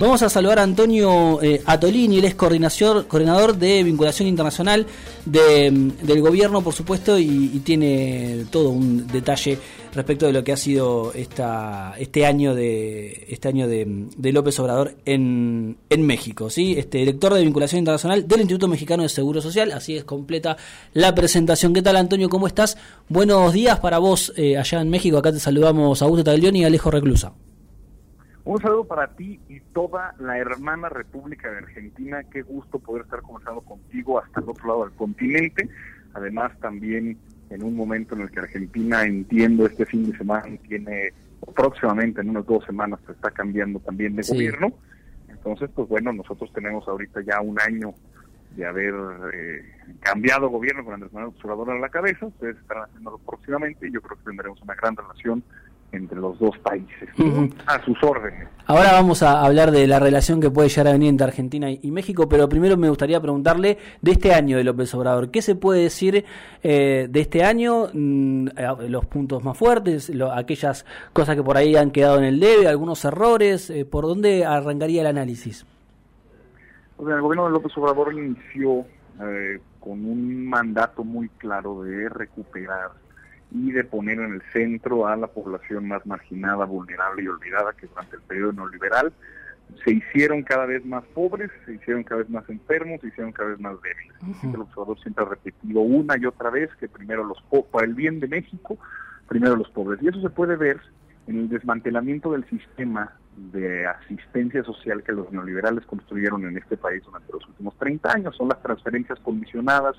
Vamos a saludar a Antonio eh, Atolini, él es coordinador, coordinador de vinculación internacional de, mm, del gobierno, por supuesto, y, tiene todo un detalle respecto de lo que ha sido esta, este año de este año de, López Obrador en, en México, ¿sí? Este director de vinculación internacional del Instituto Mexicano de Seguro Social, así es completa la presentación. ¿Qué tal, Antonio? ¿Cómo estás? Buenos días para vos eh, allá en México. Acá te saludamos Augusto Taglioni y Alejo Reclusa. Un saludo para ti y toda la hermana República de Argentina. Qué gusto poder estar conversando contigo hasta el otro lado del continente. Además, también en un momento en el que Argentina, entiendo, este fin de semana tiene, próximamente en unas dos semanas, se está cambiando también de gobierno. Entonces, pues bueno, nosotros tenemos ahorita ya un año de haber eh, cambiado gobierno con Andrés Manuel Observador a la cabeza. Ustedes estarán haciéndolo próximamente y yo creo que tendremos una gran relación entre los dos países, a sus órdenes. Ahora vamos a hablar de la relación que puede llegar a venir entre Argentina y México, pero primero me gustaría preguntarle de este año de López Obrador, ¿qué se puede decir eh, de este año? Mm, eh, los puntos más fuertes, aquellas cosas que por ahí han quedado en el debe, algunos errores, eh, ¿por dónde arrancaría el análisis? el gobierno de López Obrador inició con un mandato muy claro de recuperar y de poner en el centro a la población más marginada, vulnerable y olvidada que durante el periodo neoliberal se hicieron cada vez más pobres, se hicieron cada vez más enfermos, se hicieron cada vez más débiles. El observador siempre ha repetido una y otra vez que primero los para el bien de México, primero los pobres. Y eso se puede ver en el desmantelamiento del sistema de asistencia social que los neoliberales construyeron en este país durante los últimos 30 años. Son las transferencias condicionadas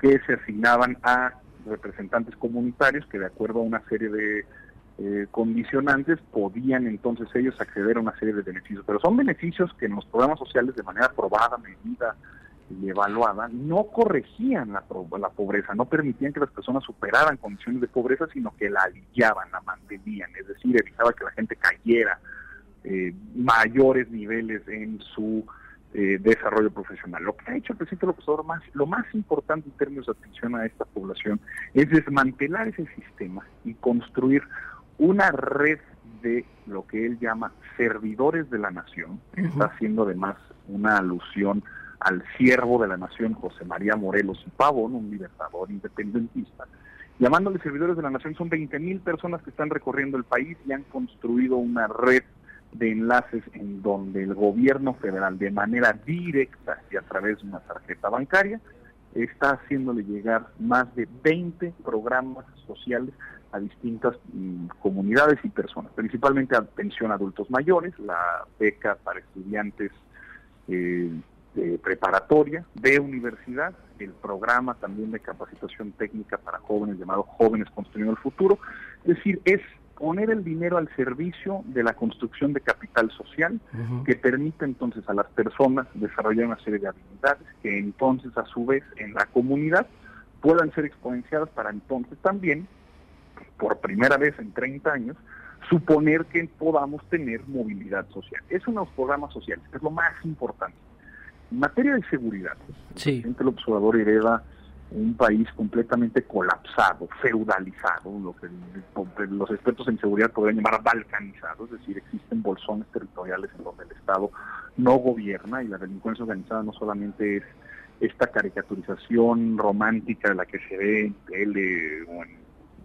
que se asignaban a representantes comunitarios que de acuerdo a una serie de eh, condicionantes podían entonces ellos acceder a una serie de beneficios. Pero son beneficios que en los programas sociales de manera probada, medida y evaluada no corregían la, la pobreza, no permitían que las personas superaran condiciones de pobreza, sino que la aliviaban, la mantenían, es decir, evitaba que la gente cayera eh, mayores niveles en su eh, desarrollo profesional. Lo que ha hecho el presidente López Obrador más, lo más importante en términos de atención a esta población es desmantelar ese sistema y construir una red de lo que él llama servidores de la nación, está haciendo además una alusión al siervo de la nación José María Morelos y Pavón, un libertador independentista, llamándole servidores de la nación, son 20 mil personas que están recorriendo el país y han construido una red de enlaces en donde el gobierno federal de manera directa y a través de una tarjeta bancaria está haciéndole llegar más de 20 programas sociales a distintas mm, comunidades y personas, principalmente atención a adultos mayores, la beca para estudiantes eh, preparatoria, de universidad, el programa también de capacitación técnica para jóvenes llamado Jóvenes Construyendo el Futuro. Es decir, es poner el dinero al servicio de la construcción de capital social que permite entonces a las personas desarrollar una serie de habilidades que entonces a su vez en la comunidad puedan ser exponenciadas para entonces también, por primera vez en 30 años, suponer que podamos tener movilidad social. Es uno de los programas sociales, es lo más importante. En materia de seguridad, sí. el observador hereda un país completamente colapsado, feudalizado, lo que los expertos en seguridad podrían llamar balcanizado, es decir, existen bolsones territoriales en donde el Estado no gobierna y la delincuencia organizada no solamente es esta caricaturización romántica de la que se ve en tele o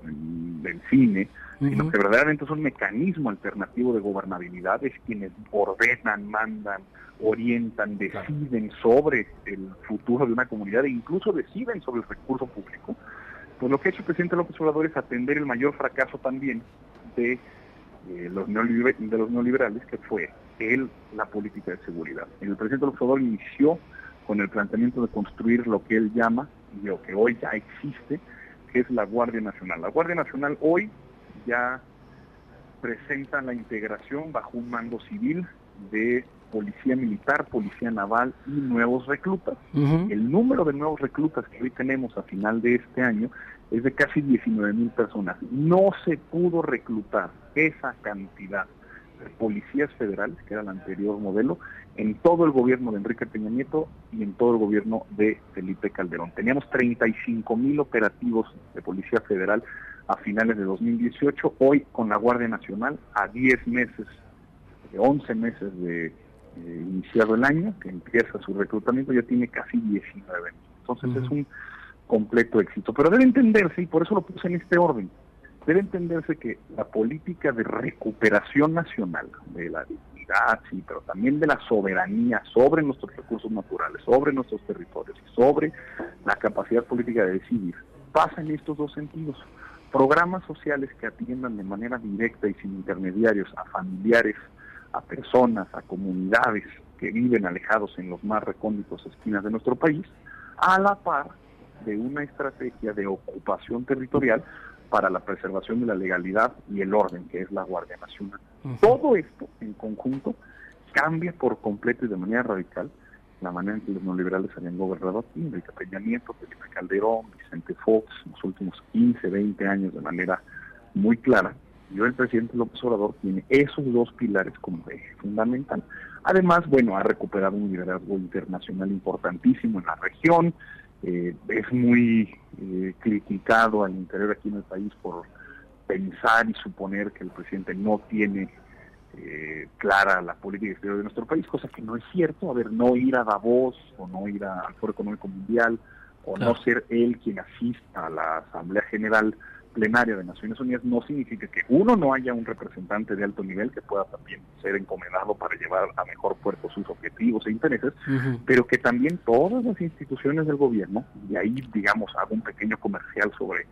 en, el cine, sino que verdaderamente es un mecanismo alternativo de gobernabilidad, es quienes ordenan, mandan, orientan, deciden sobre el futuro de una comunidad e incluso deciden sobre el recurso público, pues lo que ha hecho el presidente López Obrador es atender el mayor fracaso también de, eh, los, de los neoliberales, que fue él la política de seguridad. El presidente López Obrador inició con el planteamiento de construir lo que él llama, y lo que hoy ya existe, que es la Guardia Nacional. La Guardia Nacional hoy ya presenta la integración bajo un mando civil de policía militar, policía naval y nuevos reclutas. El número de nuevos reclutas que hoy tenemos a final de este año es de casi 19 mil personas. No se pudo reclutar esa cantidad de policías federales, que era el anterior modelo, en todo el gobierno de Enrique Peña Nieto y en todo el gobierno de Felipe Calderón. Teníamos 35 mil operativos de Policía Federal a finales de 2018, hoy con la Guardia Nacional a 10 meses, 11 meses de eh, iniciado el año, que empieza su reclutamiento, ya tiene casi 19 años. Entonces es un completo éxito. Pero debe entenderse, y por eso lo puse en este orden, debe entenderse que la política de recuperación nacional de la dignidad, sí, pero también de la soberanía sobre nuestros recursos naturales, sobre nuestros territorios y sobre la capacidad política de decidir, pasa en estos dos sentidos. Programas sociales que atiendan de manera directa y sin intermediarios a familiares, a personas, a comunidades que viven alejados en los más recónditos esquinas de nuestro país, a la par de una estrategia de ocupación territorial para la preservación de la legalidad y el orden, que es la Guardia Nacional. Todo esto en conjunto cambia por completo y de manera radical la manera en que los neoliberales habían gobernado aquí, Enrique Peña Nieto, Felipe Calderón, Vicente Fox, en los últimos 15, 20 años de manera muy clara. Y hoy el presidente López Obrador tiene esos dos pilares como eje fundamental. Además, bueno, ha recuperado un liderazgo internacional importantísimo en la región, eh, es muy eh, criticado al interior aquí en el país por pensar y suponer que el presidente no tiene eh, clara la política exterior de nuestro país, cosa que no es cierto. A ver, no ir a Davos o no ir al Foro Económico Mundial o no ser él quien asista a la Asamblea General plenaria de Naciones Unidas no significa que uno no haya un representante de alto nivel que pueda también ser encomendado para llevar a mejor puerto sus objetivos e intereses, pero que también todas las instituciones del gobierno, y ahí digamos hago un pequeño comercial sobre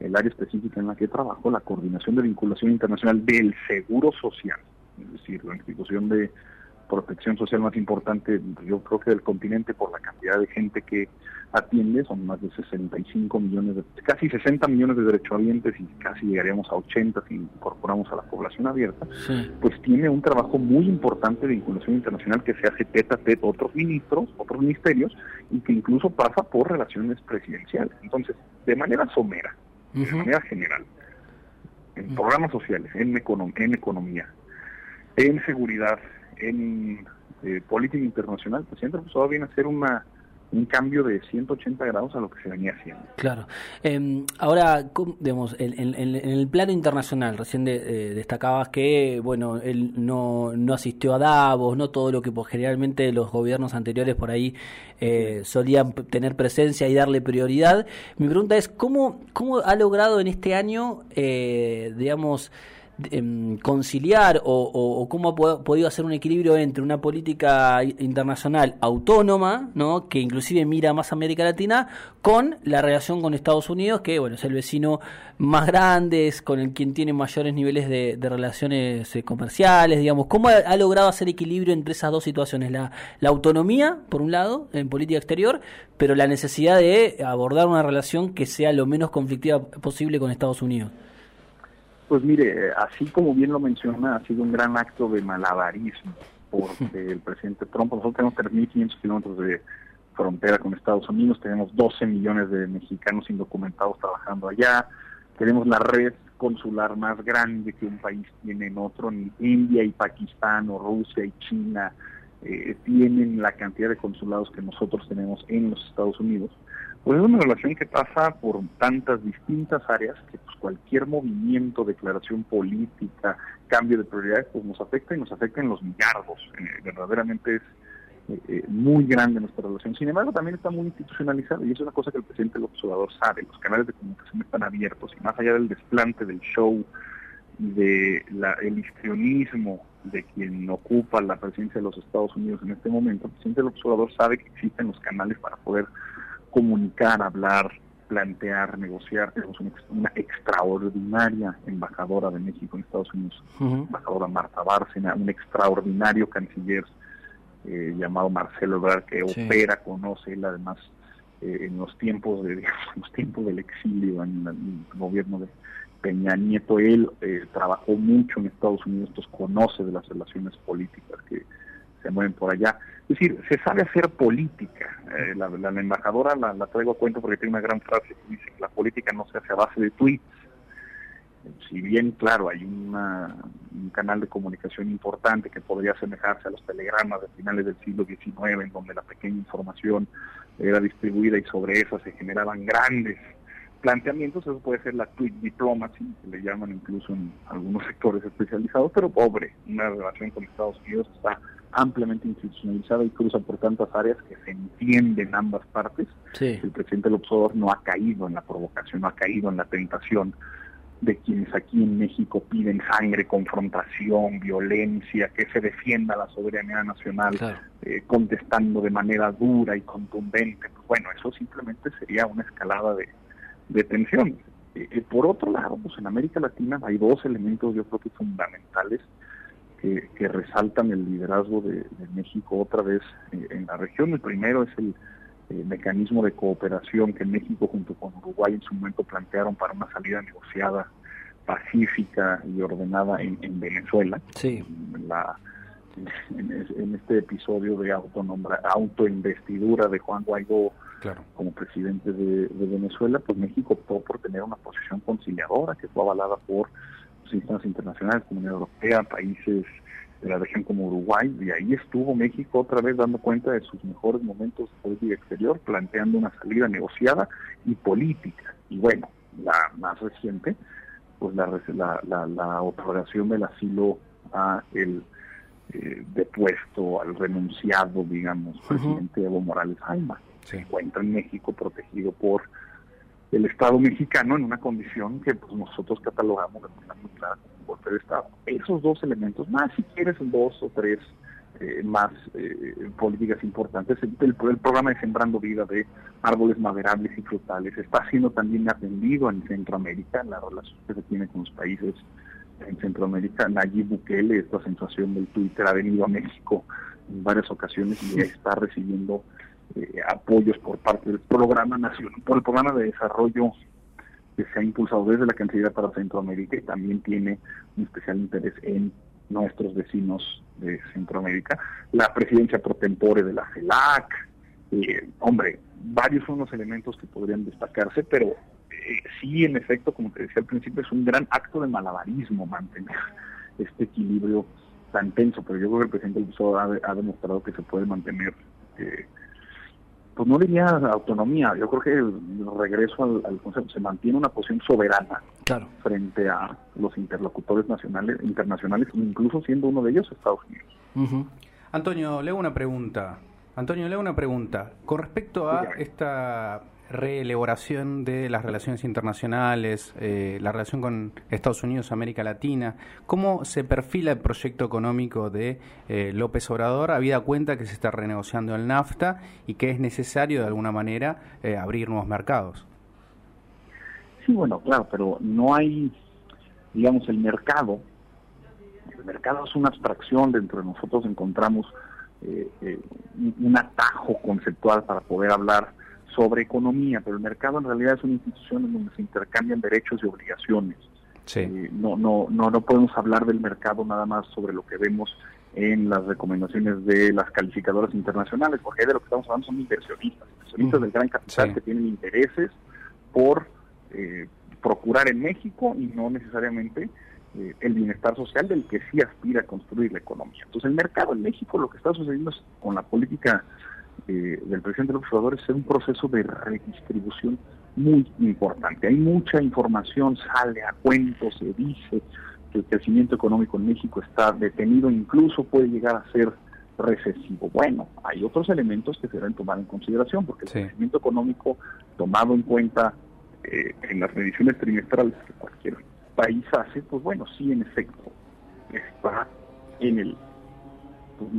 el área específica en la que trabajo, la coordinación de vinculación internacional del seguro social, es decir, la institución de protección social más importante, yo creo que del continente por la cantidad de gente que atiende, son más de 65 millones, de, casi 60 millones de derechohabientes y casi llegaríamos a 80 si incorporamos a la población abierta, pues tiene un trabajo muy importante de vinculación internacional que se hace tete a tete otros ministros, otros ministerios, y que incluso pasa por relaciones presidenciales. Entonces, de manera somera, de manera general, en programas sociales, en, en economía, en seguridad, en eh, política internacional, pues siempre pues, viene a ser una un cambio de 180 grados a lo que se venía haciendo. Claro. Eh, ahora, digamos, en, el plano internacional, recién de, eh, destacabas que, bueno, él no, no asistió a Davos, no todo lo que pues, generalmente los gobiernos anteriores por ahí eh, solían tener presencia y darle prioridad. Mi pregunta es, ¿cómo, cómo ha logrado en este año, eh, digamos, Em, conciliar o, cómo ha podido hacer un equilibrio entre una política internacional autónoma, ¿no? que inclusive mira más América Latina, con la relación con Estados Unidos, que bueno es el vecino más grande, es con el quien tiene mayores niveles de, relaciones eh, comerciales, digamos. ¿Cómo ha, logrado hacer equilibrio entre esas dos situaciones? La, la autonomía, por un lado, en política exterior, pero la necesidad de abordar una relación que sea lo menos conflictiva posible con Estados Unidos. Pues mire, así como bien lo menciona, ha sido un gran acto de malabarismo porque el presidente Trump, nosotros tenemos 3.500 kilómetros de frontera con Estados Unidos, tenemos 12 millones de mexicanos indocumentados trabajando allá, tenemos la red consular más grande que un país tiene en otro, ni India y Pakistán o Rusia y China eh, tienen la cantidad de consulados que nosotros tenemos en los Estados Unidos. Pues es una relación que pasa por tantas distintas áreas que pues, cualquier movimiento, declaración política, cambio de prioridades, pues nos afecta y nos afecta en los millardos. Eh, verdaderamente es eh, eh, muy grande nuestra relación. Sin embargo, también está muy institucionalizada y es una cosa que el presidente López Obrador sabe. Los canales de comunicación están abiertos y más allá del desplante del show y de la, el histrionismo de quien ocupa la presidencia de los Estados Unidos en este momento, el presidente López Obrador sabe que existen los canales para poder comunicar, hablar, plantear, negociar. Tenemos una, extraordinaria embajadora de México en Estados Unidos, embajadora Marta Bárcena, un extraordinario canciller eh, llamado Marcelo Ebrard que opera, conoce él además eh, en los tiempos de los tiempos del exilio en, el gobierno de Peña Nieto, él eh, trabajó mucho en Estados Unidos, entonces conoce de las relaciones políticas que se mueven por allá. Es decir, se sabe hacer política. Eh, la, embajadora la, traigo a cuento porque tiene una gran frase que dice que la política no se hace a base de tweets. Si bien, claro, hay una, un canal de comunicación importante que podría asemejarse a los telegramas de finales del siglo XIX, en donde la pequeña información era distribuida y sobre esa se generaban grandes planteamientos, eso puede ser la tweet diplomacy, que le llaman incluso en algunos sectores especializados, pero pobre, una relación con Estados Unidos está ampliamente institucionalizada y cruza por tantas áreas que se entienden ambas partes. El presidente López Obrador no ha caído en la provocación, no ha caído en la tentación de quienes aquí en México piden sangre, confrontación, violencia, que se defienda la soberanía nacional, eh, contestando de manera dura y contundente. Pues bueno, eso simplemente sería una escalada de, de tensión. Eh, eh, por otro lado, pues en América Latina hay dos elementos yo creo que fundamentales que, que resaltan el liderazgo de, México otra vez en la región. El primero es el eh, mecanismo de cooperación que México junto con Uruguay en su momento plantearon para una salida negociada pacífica y ordenada en, Venezuela. Sí. En, este episodio de autonombra, autoinvestidura de Juan Guaidó como presidente de, Venezuela, pues México optó por tener una posición conciliadora que fue avalada por instancias internacionales, Comunidad Europea, países de la región como Uruguay, y ahí estuvo México otra vez dando cuenta de sus mejores momentos de política exterior, planteando una salida negociada y política. Y bueno, la más reciente, pues la, la, la, otorgación del asilo a el eh, depuesto, al renunciado, digamos, presidente Evo Morales Jaima. Se encuentra en México el Estado mexicano en una condición que pues, nosotros catalogamos de manera muy clara como un golpe de Estado. Esos dos elementos, más si quieres dos o tres eh, más eh, políticas importantes, el, el, programa de Sembrando Vida de árboles maderables y frutales está siendo también atendido en Centroamérica, la relación que se tiene con los países en Centroamérica. Nayib Bukele, esta sensación del Twitter, ha venido a México en varias ocasiones y ya está recibiendo eh, apoyos por parte del programa nacional, por el programa de desarrollo que se ha impulsado desde la Cancillería para Centroamérica y también tiene un especial interés en nuestros vecinos de Centroamérica, la presidencia pro tempore de la CELAC, eh, hombre, varios son los elementos que podrían destacarse, pero eh, sí, en efecto, como te decía al principio, es un gran acto de malabarismo mantener este equilibrio tan tenso, pero yo creo que el presidente López ha, ha demostrado que se puede mantener eh, pues no diría autonomía, yo creo que el regreso al, concepto se mantiene una posición soberana frente a los interlocutores nacionales, internacionales, incluso siendo uno de ellos Estados Unidos. Antonio, le hago una pregunta. Antonio, le hago una pregunta. Con respecto a esta reelaboración de las relaciones internacionales, eh, la relación con Estados Unidos, América Latina. ¿Cómo se perfila el proyecto económico de eh, López Obrador, habida cuenta que se está renegociando el NAFTA y que es necesario de alguna manera eh, abrir nuevos mercados? Sí, bueno, claro, pero no hay, digamos, el mercado. El mercado es una abstracción, dentro de nosotros encontramos un atajo conceptual para poder hablar sobre economía, pero el mercado en realidad es una institución en donde se intercambian derechos y obligaciones. Eh, no, no, no, no podemos hablar del mercado nada más sobre lo que vemos en las recomendaciones de las calificadoras internacionales, porque de lo que estamos hablando son inversionistas, inversionistas del gran capital que tienen intereses por eh, procurar en México y no necesariamente eh, el bienestar social del que sí aspira a construir la economía. Entonces el mercado en México lo que está sucediendo es con la política eh, del presidente López Obrador es un proceso de redistribución muy importante. Hay mucha información, sale a cuentos, se dice que el crecimiento económico en México está detenido, incluso puede llegar a ser recesivo. Bueno, hay otros elementos que se deben tomar en consideración, porque el crecimiento económico tomado en cuenta eh, en las mediciones trimestrales que cualquier país hace, pues bueno, sí en efecto está en el pues,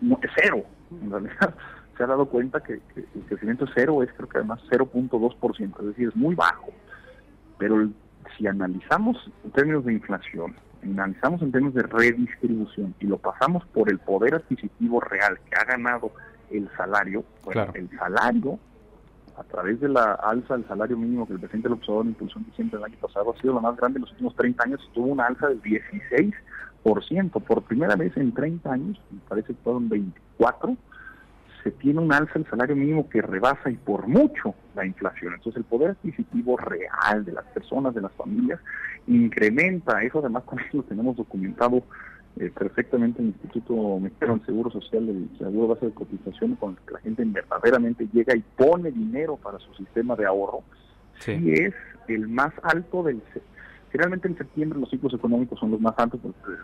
no, cero, en realidad se ha dado cuenta que, el crecimiento cero es creo que además 0.2%, es decir, es muy bajo. Pero si analizamos en términos de inflación, analizamos en términos de redistribución y lo pasamos por el poder adquisitivo real que ha ganado el salario, el salario a través de la alza del salario mínimo que el presidente López Obrador impulsó en diciembre del año pasado, ha sido la más grande en los últimos 30 años, tuvo una alza del 16%, por primera vez en 30 años, me parece que fueron 24, se tiene un alza del salario mínimo que rebasa y por mucho la inflación. Entonces el poder adquisitivo real de las personas, de las familias, incrementa. Eso además eso lo tenemos documentado eh, perfectamente en el Instituto Mexicano del Seguro Social, el Seguro Base de Cotización, con el que la gente verdaderamente llega y pone dinero para su sistema de ahorro, sí, es el más alto del Generalmente en septiembre los ciclos económicos son los más altos,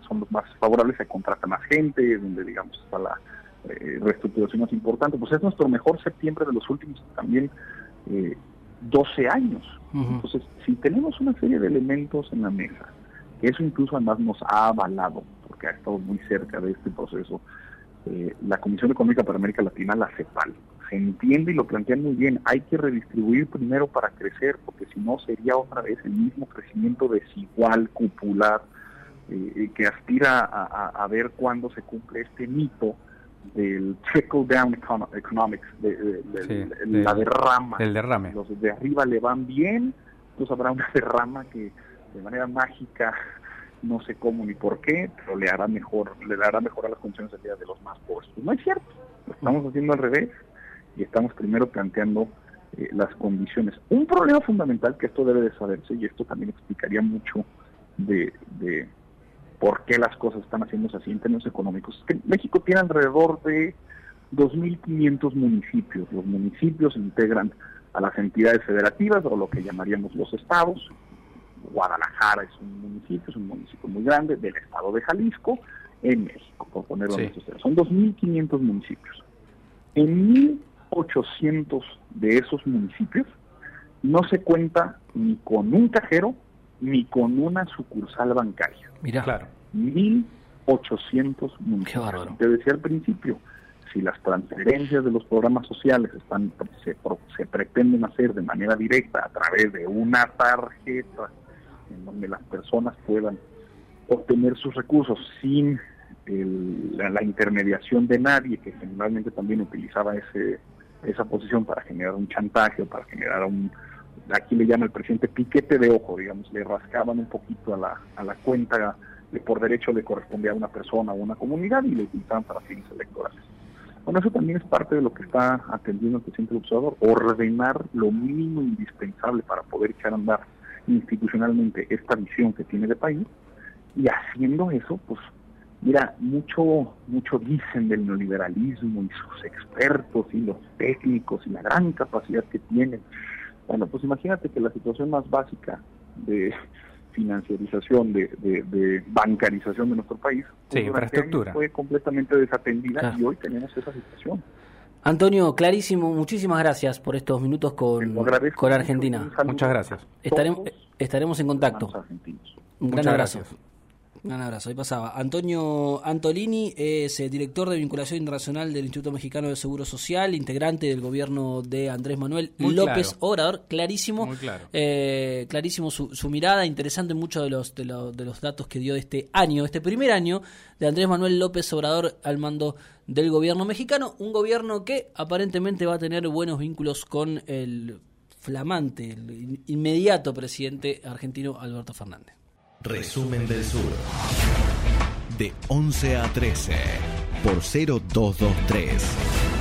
son los más favorables, se contrata más gente, donde digamos está la eh, reestructuración más importante. Pues es nuestro mejor septiembre de los últimos también eh, 12 años. Entonces, si tenemos una serie de elementos en la mesa, que eso incluso además nos ha avalado, porque ha estado muy cerca de este proceso, eh, la Comisión Económica para América Latina, la CEPAL, se entiende y lo plantean muy bien, hay que redistribuir primero para crecer, porque si no sería otra vez el mismo crecimiento desigual, cupular, eh, que aspira a, ver cuándo se cumple este mito del trickle down economics, de, la derrama. El derrame. Los de arriba le van bien, entonces habrá una derrama que de manera mágica no sé cómo ni por qué, pero le hará mejor, le dará mejor a las condiciones de vida de los más pobres. Pues no es cierto, lo estamos haciendo al revés y estamos primero planteando eh, las condiciones. Un problema fundamental que esto debe de saberse, y esto también explicaría mucho de, de por qué las cosas están haciéndose así en términos económicos, es que México tiene alrededor de 2.500 municipios. Los municipios integran a las entidades federativas o lo que llamaríamos los estados. Guadalajara es un municipio, es un municipio muy grande del estado de Jalisco, en México, por ponerlo en estos Son 2.500 municipios. En 1.800 de esos municipios no se cuenta ni con un cajero ni con una sucursal bancaria. Mira, claro. 1.800 municipios. Te decía al principio, si las transferencias de los programas sociales están se, se pretenden hacer de manera directa a través de una tarjeta en donde las personas puedan obtener sus recursos sin la, intermediación de nadie, que generalmente también utilizaba ese, esa posición para generar un chantaje o para generar un, aquí le llama el presidente piquete de ojo, digamos, le rascaban un poquito a la, a la cuenta que por derecho le correspondía a una persona o una comunidad y le utilizaban para fines electorales. Bueno, eso también es parte de lo que está atendiendo el presidente del ordenar lo mínimo indispensable para poder echar a andar institucionalmente esta visión que tiene de país y haciendo eso, pues mira, mucho, mucho dicen del neoliberalismo y sus expertos y los técnicos y la gran capacidad que tienen. Bueno, pues imagínate que la situación más básica de financiarización, de, de, bancarización de nuestro país, pues, infraestructura. fue completamente desatendida y hoy tenemos esa situación. Antonio, clarísimo, muchísimas gracias por estos minutos con, con Argentina. Muchas gracias. Estaremos, estaremos en contacto. Un gran abrazo. Un abrazo. Ahí pasaba. Antonio Antolini es eh, director de vinculación internacional del Instituto Mexicano de Seguro Social, integrante del gobierno de Andrés Manuel López Obrador. Clarísimo. Eh, clarísimo su, mirada. Interesante muchos de los, de, de los datos que dio de este año, este primer año de Andrés Manuel López Obrador al mando del gobierno mexicano. Un gobierno que aparentemente va a tener buenos vínculos con el flamante, el inmediato presidente argentino Alberto Fernández. Resumen del Sur. De 11 a 13 por 0223.